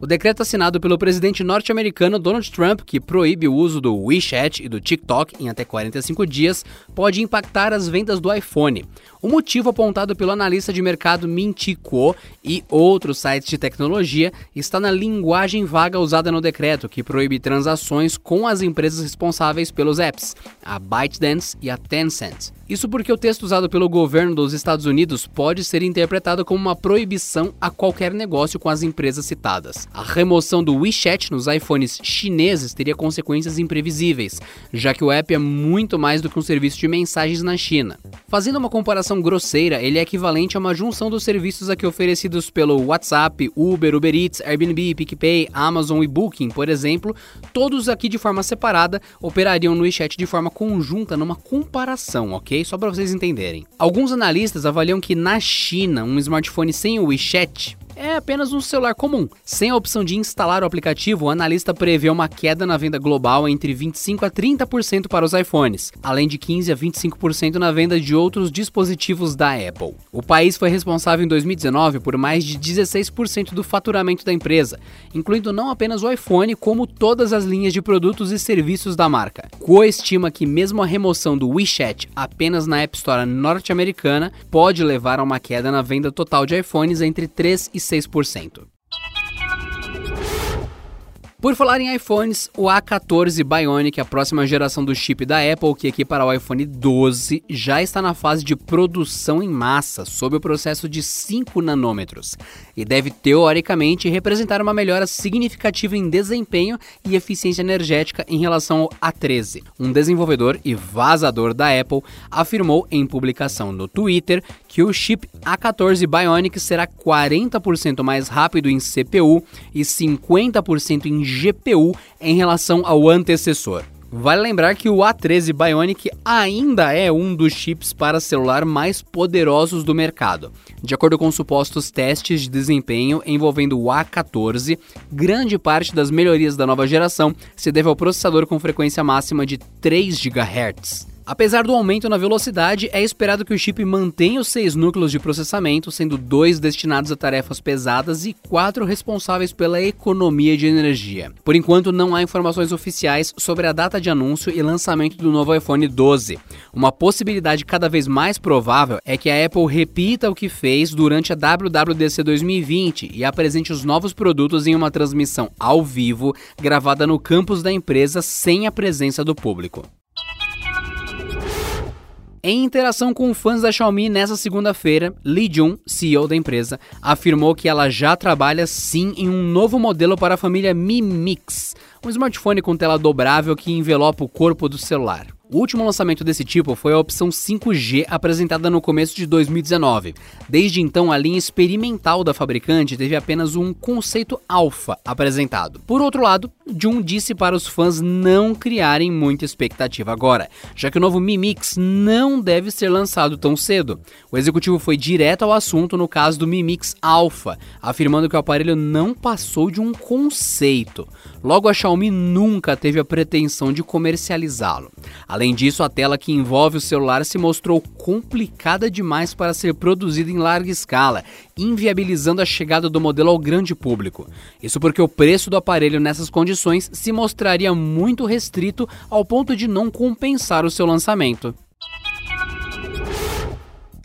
O decreto assinado pelo presidente norte-americano Donald Trump, que proíbe o uso do WeChat e do TikTok em até 45 dias, pode impactar as vendas do iPhone. O motivo apontado pelo analista de mercado Mintico e outros sites de tecnologia está na linguagem vaga usada no decreto, que proíbe transações com as empresas responsáveis pelos apps, a ByteDance e a Tencent. Isso porque o texto usado pelo governo dos Estados Unidos pode ser interpretado como uma proibição a qualquer negócio com as empresas citadas. A remoção do WeChat nos iPhones chineses teria consequências imprevisíveis, já que o app é muito mais do que um serviço de mensagens na China. Fazendo uma comparação grosseira, ele é equivalente a uma junção dos serviços aqui oferecidos pelo WhatsApp, Uber, Uber Eats, Airbnb, PicPay, Amazon e Booking, por exemplo, todos aqui de forma separada operariam no WeChat de forma conjunta numa comparação, ok? Só para vocês entenderem. Alguns analistas avaliam que na China, um smartphone sem o WeChat é apenas um celular comum. Sem a opção de instalar o aplicativo, o analista prevê uma queda na venda global entre 25 a 30% para os iPhones, além de 15 a 25% na venda de outros dispositivos da Apple. O país foi responsável em 2019 por mais de 16% do faturamento da empresa, incluindo não apenas o iPhone, como todas as linhas de produtos e serviços da marca. Kuo estima que mesmo a remoção do WeChat apenas na App Store norte-americana pode levar a uma queda na venda total de iPhones entre 3 e 6%. Por falar em iPhones, o A14 Bionic, a próxima geração do chip da Apple que equipará o iPhone 12, já está na fase de produção em massa, sob o processo de 5 nanômetros, e deve teoricamente representar uma melhora significativa em desempenho e eficiência energética em relação ao A13. Um desenvolvedor e vazador da Apple afirmou em publicação no Twitter que o chip A14 Bionic será 40% mais rápido em CPU e 50% em GPU em relação ao antecessor. Vale lembrar que o A13 Bionic ainda é um dos chips para celular mais poderosos do mercado. De acordo com supostos testes de desempenho envolvendo o A14, grande parte das melhorias da nova geração se deve ao processador com frequência máxima de 3 GHz. Apesar do aumento na velocidade, é esperado que o chip mantenha os seis núcleos de processamento, sendo dois destinados a tarefas pesadas e quatro responsáveis pela economia de energia. Por enquanto, não há informações oficiais sobre a data de anúncio e lançamento do novo iPhone 12. Uma possibilidade cada vez mais provável é que a Apple repita o que fez durante a WWDC 2020 e apresente os novos produtos em uma transmissão ao vivo gravada no campus da empresa sem a presença do público. Em interação com fãs da Xiaomi nessa segunda-feira, Li Jun, CEO da empresa, afirmou que ela já trabalha sim em um novo modelo para a família Mi Mix, um smartphone com tela dobrável que envelopa o corpo do celular. O último lançamento desse tipo foi a opção 5G apresentada no começo de 2019. Desde então, a linha experimental da fabricante teve apenas um conceito alfa apresentado. Por outro lado, Jun disse para os fãs não criarem muita expectativa agora, já que o novo Mi Mix não deve ser lançado tão cedo. O executivo foi direto ao assunto no caso do Mi Mix Alpha, afirmando que o aparelho não passou de um conceito. Logo, a Xiaomi nunca teve a pretensão de comercializá-lo. Além disso, a tela que envolve o celular se mostrou complicada demais para ser produzida em larga escala, inviabilizando a chegada do modelo ao grande público. Isso porque o preço do aparelho nessas condições se mostraria muito restrito ao ponto de não compensar o seu lançamento.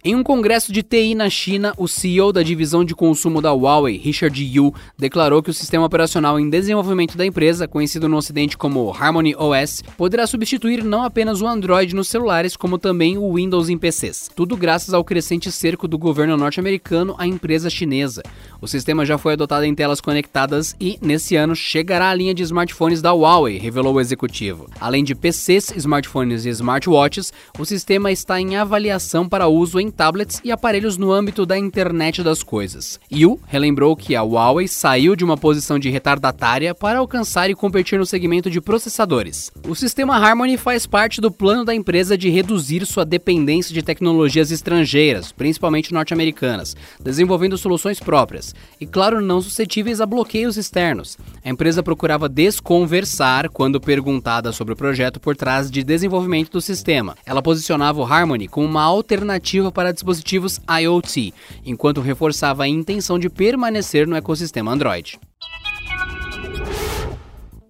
Em um congresso de TI na China, o CEO da divisão de consumo da Huawei, Richard Yu, declarou que o sistema operacional em desenvolvimento da empresa, conhecido no ocidente como Harmony OS, poderá substituir não apenas o Android nos celulares, como também o Windows em PCs. Tudo graças ao crescente cerco do governo norte-americano à empresa chinesa. O sistema já foi adotado em telas conectadas e, nesse ano, chegará à linha de smartphones da Huawei, revelou o executivo. Além de PCs, smartphones e smartwatches, o sistema está em avaliação para uso em tablets e aparelhos no âmbito da internet das coisas. Yu relembrou que a Huawei saiu de uma posição de retardatária para alcançar e competir no segmento de processadores. O sistema Harmony faz parte do plano da empresa de reduzir sua dependência de tecnologias estrangeiras, principalmente norte-americanas, desenvolvendo soluções próprias e, claro, não suscetíveis a bloqueios externos. A empresa procurava desconversar quando perguntada sobre o projeto por trás de desenvolvimento do sistema. Ela posicionava o Harmony como uma alternativa para dispositivos IoT, enquanto reforçava a intenção de permanecer no ecossistema Android.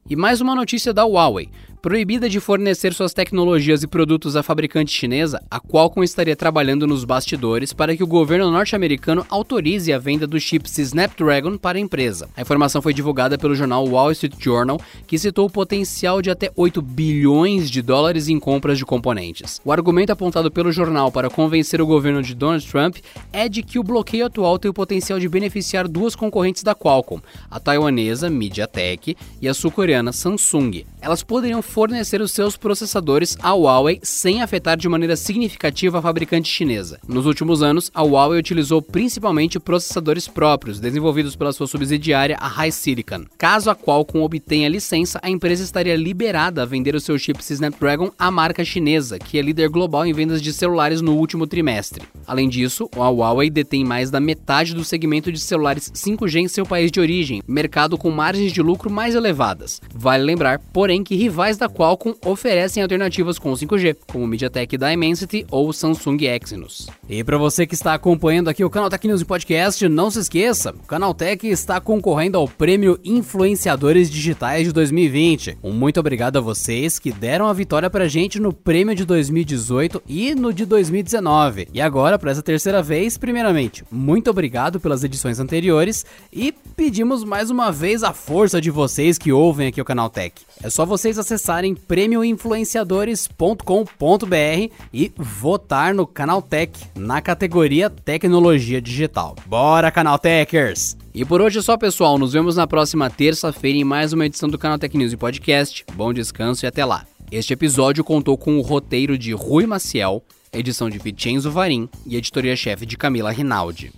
E mais uma notícia da Huawei. Proibida de fornecer suas tecnologias e produtos à fabricante chinesa, a Qualcomm estaria trabalhando nos bastidores para que o governo norte-americano autorize a venda dos chips Snapdragon para a empresa. A informação foi divulgada pelo jornal Wall Street Journal, que citou o potencial de até 8 bilhões de dólares em compras de componentes. O argumento apontado pelo jornal para convencer o governo de Donald Trump é de que o bloqueio atual tem o potencial de beneficiar duas concorrentes da Qualcomm, a taiwanesa MediaTek e a sul-coreana Samsung. Elas poderiam fornecer os seus processadores à Huawei sem afetar de maneira significativa a fabricante chinesa. Nos últimos anos, a Huawei utilizou principalmente processadores próprios, desenvolvidos pela sua subsidiária, a HiSilicon. Caso a Qualcomm obtenha licença, a empresa estaria liberada a vender os seus chips Snapdragon à marca chinesa, que é líder global em vendas de celulares no último trimestre. Além disso, a Huawei detém mais da metade do segmento de celulares 5G em seu país de origem, mercado com margens de lucro mais elevadas. Vale lembrar, porém, que rivais da Qualcomm oferecem alternativas com 5G, como o MediaTek Dimensity ou o Samsung Exynos. E para você que está acompanhando aqui o Canal Tech News Podcast, não se esqueça, o Canal Tech está concorrendo ao Prêmio Influenciadores Digitais de 2020. Um muito obrigado a vocês que deram a vitória pra gente no prêmio de 2018 e no de 2019. E agora, para essa terceira vez, primeiramente, muito obrigado pelas edições anteriores e pedimos mais uma vez a força de vocês que ouvem aqui o Canal Tech. É só vocês acessarem prêmioinfluenciadores.com.br e votar no Canaltech na categoria Tecnologia Digital. Bora, Canaltechers! E por hoje é só, pessoal. Nos vemos na próxima terça-feira em mais uma edição do Canaltech News e Podcast. Bom descanso e até lá. Este episódio contou com o roteiro de Rui Maciel, edição de Vicenzo Varim e editoria-chefe de Camila Rinaldi.